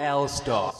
L Star.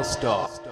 L-Star.